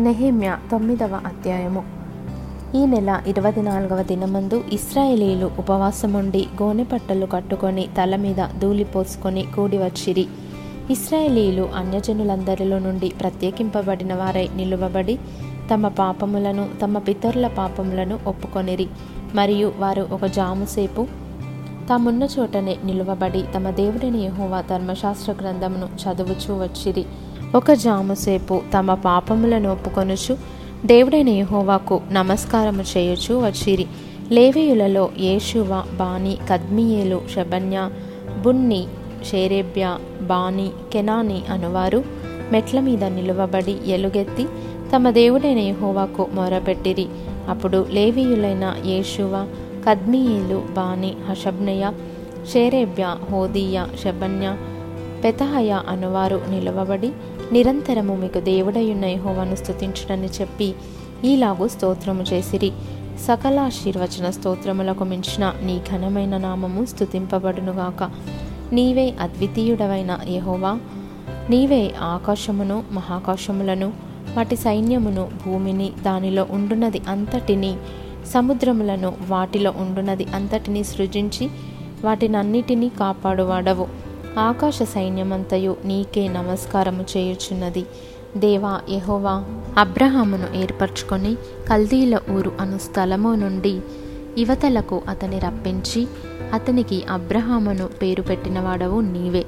నెహెమ్య తొమ్మిదవ అధ్యాయము. ఈ నెల ఇరవై నాలుగవ దినమందు ఇస్రాయేలీలు ఉపవాసముండి గోనెపట్టలు కట్టుకొని తల మీద ధూళి పోసుకొని కూడి వచ్చిరి. ఇస్రాయేలీలు అన్యజనులందరిలో నుండి ప్రత్యేకింపబడిన వారై నిలువబడి తమ పాపములను తమ పితరుల పాపములను ఒప్పుకొనిరి. మరియు వారు ఒక జాముసేపు తామున్న చోటనే నిలువబడి తమ దేవుడిని యహోవా ధర్మశాస్త్ర గ్రంథమును చదువుచూ వచ్చిరి. ఒక జాముసేపు తమ పాపములను ఒప్పుకొనుచు దేవుడైన యహోవాకు నమస్కారము చేయొచ్చు వచ్చిరి. లేవీయులలో యేషువ బాని కద్మియేలు షబన్య బున్ని షేరేబ్య బాని కెనాని అనువారు మెట్ల మీద నిలువబడి ఎలుగెత్తి తమ దేవుడైన యహోవాకు మొరపెట్టిరి. అప్పుడు లేవీయులైన యేషువ కద్మియేలు బాని హషబ్నయ షేరేబ్య హోదీయ షబన్య పెతహయ అనువారు నిలవబడి నిరంతరము మీకు దేవుడయున్న యహోవాను స్తుతించుడని చెప్పి ఈలాగు స్తోత్రము చేసిరి. సకల ఆశీర్వచన స్తోత్రములకు మించిన నీ ఘనమైన నామము స్థుతింపబడునుగాక నీవే అద్వితీయుడవైన యహోవా. నీవే ఆకాశమును మహాకాశములను వాటి సైన్యమును భూమిని దానిలో ఉండున్నది అంతటిని సముద్రములను వాటిలో ఉండున్నది అంతటిని సృజించి వాటినన్నిటినీ కాపాడువాడవు. ఆకాశ సైన్యమంతయు నీకే నమస్కారము చేయుచున్నది. దేవా యహోవా అబ్రహామును ఏర్పరచుకొని కల్దీల ఊరు అను స్థలము నుండి యువతలకు అతని రప్పించి అతనికి అబ్రహామును పేరు పెట్టినవాడవు నీవే.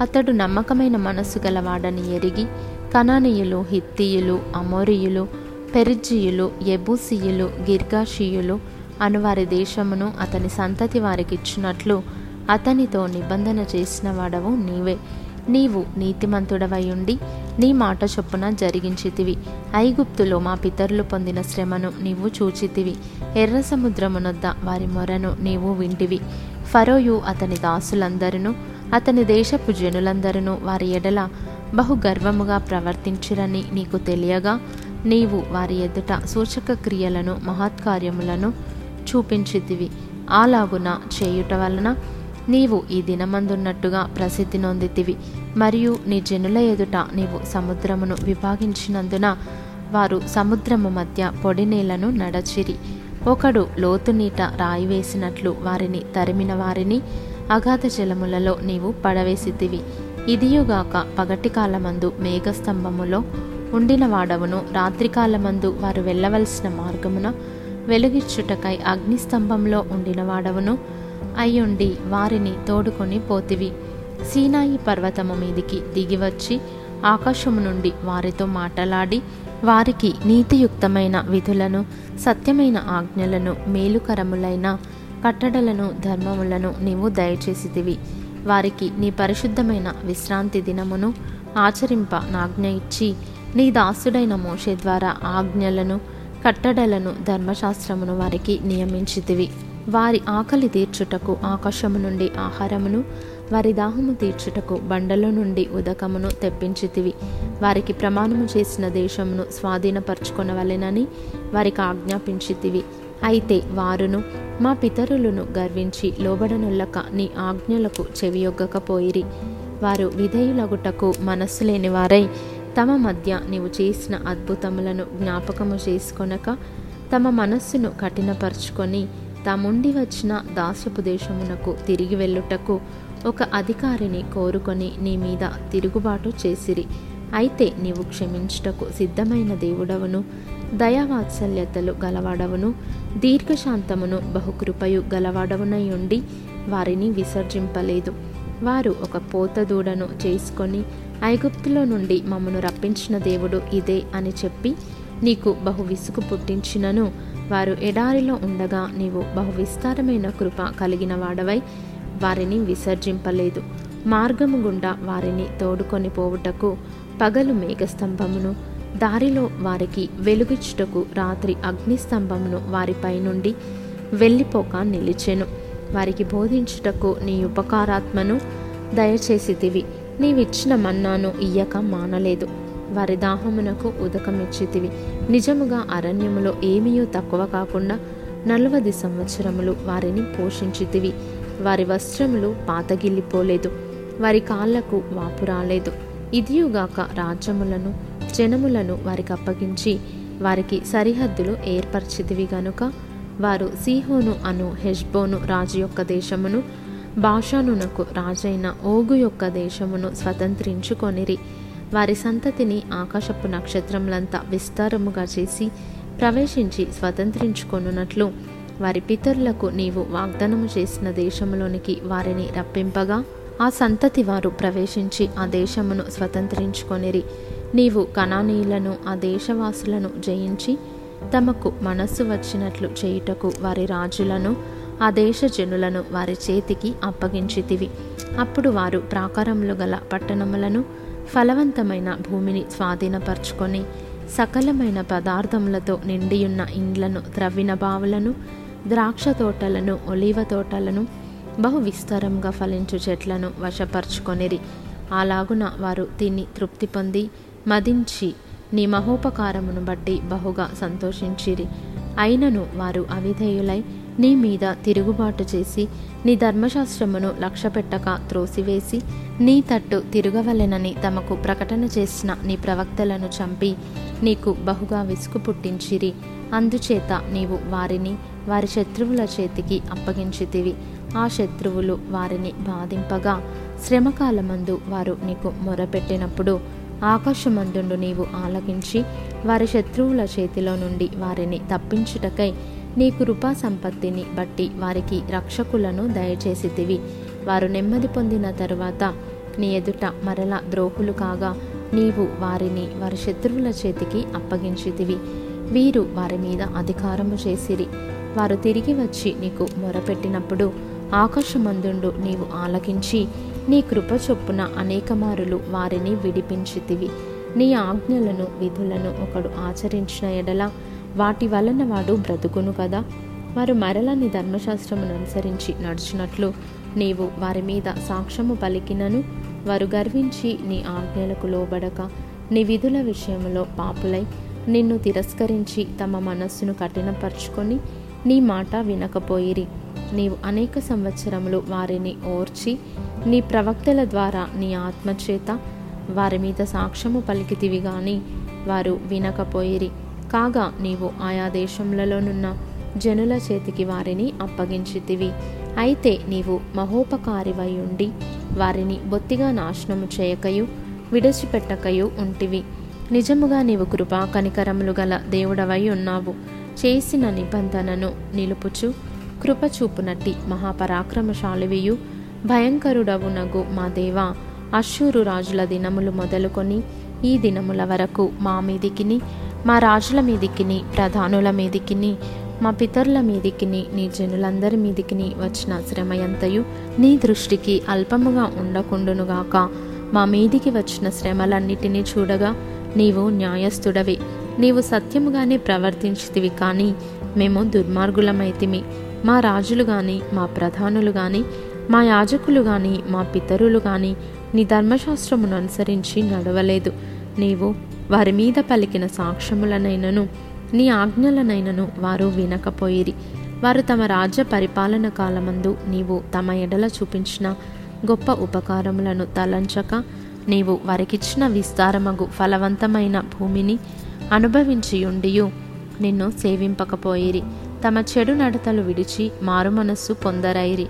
అతడు నమ్మకమైన మనస్సు గలవాడని ఎరిగి కనానీయులు హిత్తీయులు అమోరియులు పెరిజ్జీయులు ఎబూసియులు గిర్గాషియులు అనువారి దేశమును అతని సంతతి వారికి ఇచ్చినట్లు అతనితో నిబంధన చేసిన వాడవు నీవే. నీవు నీతిమంతుడవై ఉండి నీ మాట చొప్పున జరిగించితివి. ఐగుప్తులో మా పితరులు పొందిన శ్రమను నీవు చూచితివి. ఎర్ర సముద్రమునొద్ద వారి మొరను నీవు వింటివి. ఫరోయు అతని దాసులందరూ అతని దేశపు జనులందరూ వారి ఎడల బహు గర్వముగా ప్రవర్తించిరని నీకు తెలియగా నీవు వారి ఎదుట సూచక క్రియలను మహత్కార్యములను చూపించితివి. అలాగున చేయుట వలన నీవు ఈ దినమందున్నట్టుగా ప్రసిద్ధి నొందితివి మరియు నీ జనుల ఎదుట నీవు సముద్రమును విభాగించినందున వారు సముద్రము మధ్య పొడి నీళ్ళను నడచిరి. ఒకడు లోతు నీట రాయి వేసినట్లు వారిని తరిమిన వారిని అగాధ జలములలో నీవు పడవేసితివి. ఇదియుగాక పగటి కాలమందు మేఘస్తంభములో ఉండిన వాడవును రాత్రికాలమందు వారు వెళ్ళవలసిన మార్గమున వెలుగిచ్చుటకై అగ్నిస్తంభంలో ఉండిన వాడవును అయ్యుండి వారిని తోడుకొని పోతివి. సీనాయి పర్వతము మీదికి దిగివచ్చి ఆకాశము నుండి వారితో మాటలాడి వారికి నీతియుక్తమైన విధులను సత్యమైన ఆజ్ఞలను మేలుకరములైన కట్టడలను ధర్మములను నీవు దయచేసితివి. వారికి నీ పరిశుద్ధమైన విశ్రాంతి దినమును ఆచరింప నాజ్ఞ ఇచ్చి నీ దాసుడైన మోషే ద్వారా ఆజ్ఞలను కట్టడలను ధర్మశాస్త్రమును వారికి నియమించితివి. వారి ఆకలి తీర్చుటకు ఆకాశము నుండి ఆహారమును వారి దాహము తీర్చుటకు బండల నుండి ఉదకమును తెప్పించితివి. వారికి ప్రమాణము చేసిన దేశమును స్వాధీనపరచుకొనవలెనని వారికి ఆజ్ఞాపించితివి. అయితే వారును మా పితరులను గర్వించి లోబడనుల్లక నీ ఆజ్ఞలకు చెవియొగ్గకపోయిరి. వారు విధేయులగుటకు మనస్సు లేని వారై తమ మధ్య నీవు చేసిన అద్భుతములను జ్ఞాపకము చేసుకొనక తమ మనస్సును కఠినపరుచుకొని తాముండి వచ్చిన దాసపు దేశమునకు తిరిగి వెళ్ళుటకు ఒక అధికారిని కోరుకొని నీ మీద తిరుగుబాటు చేసిరి. అయితే నీవు క్షమించుటకు సిద్ధమైన దేవుడవును దయావాత్సల్యతలు గలవాడవును దీర్ఘశాంతమును బహుకృపయు గలవాడవునై ఉండి వారిని విసర్జింపలేదు. వారు ఒక పోత దూడను చేసుకొని ఐగుప్తులో నుండి మమ్మను రప్పించిన దేవుడు ఇదే అని చెప్పి నీకు బహు విసుగు పుట్టించినను. వారు ఎడారిలో ఉండగా నీవు బహు విస్తారమైన కృప కలిగిన వాడవై వారిని విసర్జింపలేదు. మార్గము గుండా వారిని తోడుకొని పోవుటకు పగలు మేఘస్తంభమును దారిలో వారికి వెలుగుచుటకు రాత్రి అగ్నిస్తంభమును వారిపై నుండి వెళ్ళిపోక నిలిచెను. వారికి బోధించుటకు నీ ఉపకారాత్మను దయచేసితివి. నీవిచ్చిన మన్నాను ఇయ్యక మానలేదు. వారి దాహమునకు ఉదకమిచ్చితివి. నిజముగా అరణ్యములో ఏమీయూ తక్కువ కాకుండా నలవది సంవత్సరములు వారిని పోషించితివి. వారి వస్త్రములు పాతగిల్లిపోలేదు. వారి కాళ్ళకు వాపు రాలేదు. ఇదియుగాక రాజ్యములను జనములను వారికి అప్పగించి వారికి సరిహద్దులు ఏర్పరిచితివి గనుక వారు సీహోను అను హెష్బోను రాజు యొక్క దేశమును భాషానునకు రాజైన ఓగు యొక్క దేశమును స్వతంత్రించుకొనిరి. వారి సంతతిని ఆకాశపు నక్షత్రములంతా విస్తారముగా చేసి ప్రవేశించి స్వతంత్రించుకొనున్నట్లు. వారి పితరులకు నీవు వాగ్దానము చేసిన దేశములోనికి వారిని రప్పింపగా ఆ సంతతి వారు ప్రవేశించి ఆ దేశమును స్వతంత్రించుకొనిరి. నీవు కణానీయులను ఆ దేశవాసులను జయించి తమకు మనస్సు వచ్చినట్లు చేయుటకు వారి రాజులను ఆ దేశ జనులను వారి చేతికి అప్పగించితివి. అప్పుడు వారు ప్రాకారములు గల పట్టణములను ఫలవంతమైన భూమిని స్వాధీనపరచుకొని సకలమైన పదార్థములతో నిండియున్న ఇండ్లను త్రవ్విన బావులను ద్రాక్ష తోటలను ఒలీవ తోటలను బహు విస్తారంగా ఫలించు చెట్లను వశపరుచుకొనిరి. అలాగున వారు తిని తృప్తి పొంది మదించి నీ మహోపకారమును బట్టి బహుగా సంతోషించిరి. అయినను వారు అవిధేయులై నీ మీద తిరుగుబాటు చేసి నీ ధర్మశాస్త్రమును లక్ష్యపెట్టక త్రోసివేసి నీ తట్టు తిరగవలెనని తమకు ప్రకటన చేసిన నీ ప్రవక్తలను చంపి నీకు బహుగా విసుగు పుట్టించిరి. అందుచేత నీవు వారిని వారి శత్రువుల చేతికి అప్పగించితివి. ఆ శత్రువులు వారిని బాధింపగా శ్రమకాలమందు వారు నీకు మొరపెట్టినప్పుడు ఆకాశమందుండు నీవు ఆలకించి వారి శత్రువుల చేతిలో నుండి వారిని తప్పించుటకై నీ కృపా సంపత్తిని బట్టి వారికి రక్షకులను దయచేసితివి. వారు నెమ్మది పొందిన తరువాత నీ ఎదుట మరల ద్రోహులు కాగా నీవు వారిని వారి శత్రువుల చేతికి అప్పగించితివి. వీరు వారి మీద అధికారము చేసిరి. వారు తిరిగి వచ్చి నీకు మొరపెట్టినప్పుడు ఆకాశమందుండు నీవు ఆలకించి నీ కృప చొప్పున అనేకమారులు వారిని విడిపించితివి. నీ ఆజ్ఞలను విధులను ఒకడు ఆచరించిన ఎడల వాటి వలన వాడు బ్రతుకును కదా. వారు మరలని ధర్మశాస్త్రమును అనుసరించి నడిచినట్లు నీవు వారి మీద సాక్ష్యము పలికినను. వారు గర్వించి నీ ఆజ్ఞలకు లోబడక నీ విధుల విషయంలో పాపులై నిన్ను తిరస్కరించి తమ మనస్సును కఠినపరుచుకొని నీ మాట వినకపోయిరి. నీవు అనేక సంవత్సరములు వారిని ఓర్చి నీ ప్రవక్తల ద్వారా నీ ఆత్మచేత వారి మీద సాక్ష్యము పలికితివి గాని వారు వినకపోయిరి. కాగా నీవు ఆయా దేశములలోనున్న జనుల చేతికి వారిని అప్పగించితివి. అయితే నీవు మహోపకారివై ఉండి వారిని బొత్తిగా నాశనము చేయకయు విడిచిపెట్టకయు ఉంటివి. నిజముగా నీవు కృపా కనికరములు గల దేవుడవై ఉన్నావు. చేసిన నిబంధనను నిలుపుచు కృప చూపునట్టి మహాపరాక్రమశాలివియు భయంకరుడవునగు మా దేవా అశ్షూరు రాజుల దినములు మొదలుకొని ఈ దినముల వరకు మా మీదికిని మా రాజుల మీదికిని ప్రధానుల మీదికిని మా పితరుల మీదికిని నీ జనులందరి మీదికిని వచ్చిన శ్రమయంతయు నీ దృష్టికి అల్పముగా ఉండకుండునుగాక మా మీదికి వచ్చిన శ్రమలన్నిటినీ చూడగా నీవు న్యాయస్థుడవి. నీవు సత్యముగానే ప్రవర్తించితివి కానీ మేము దుర్మార్గులమైతిమి. మా రాజులు గాని మా ప్రధానులు గాని మా యాజకులు గాని మా పితరులు గాని నీ ధర్మశాస్త్రమును అనుసరించి నడవలేదు. నీవు వారి మీద పలికిన సాక్ష్యములనైనను నీ ఆజ్ఞలనైనను వారు వినకపోయిరి. వారు తమ రాజ్య పరిపాలన కాలమందు నీవు తమ ఎడల చూపించిన గొప్ప ఉపకారములను తలంచక నీవు వారికిచ్చిన విస్తారమగు ఫలవంతమైన భూమిని అనుభవించి ఉండియు నిన్ను సేవింపకపోయిరి. తమ చెడు నడతలు విడిచి మారుమనస్సు పొందరైరి.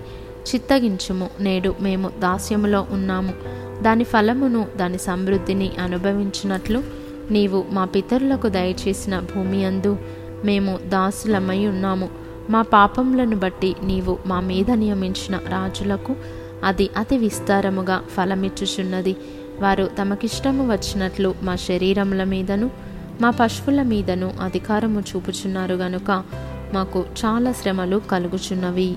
చిత్తగించుము నేడు మేము దాస్యములో ఉన్నాము. దాని ఫలమును దాని సమృద్ధిని అనుభవించినట్లు నీవు మా పితరులకు దయచేసిన భూమి అందు మేము దాసులమై ఉన్నాము. మా పాపములను బట్టి నీవు మా మీద నియమించిన రాజులకు అది అతి విస్తారముగా ఫలమిచ్చుచున్నది. వారు తమకిష్టము వచ్చినట్లు మా శరీరముల మీదను మా పశువుల మీదను అధికారము చూపుచున్నారు గనుక మాకు చాలా శ్రమలు కలుగుచున్నవి.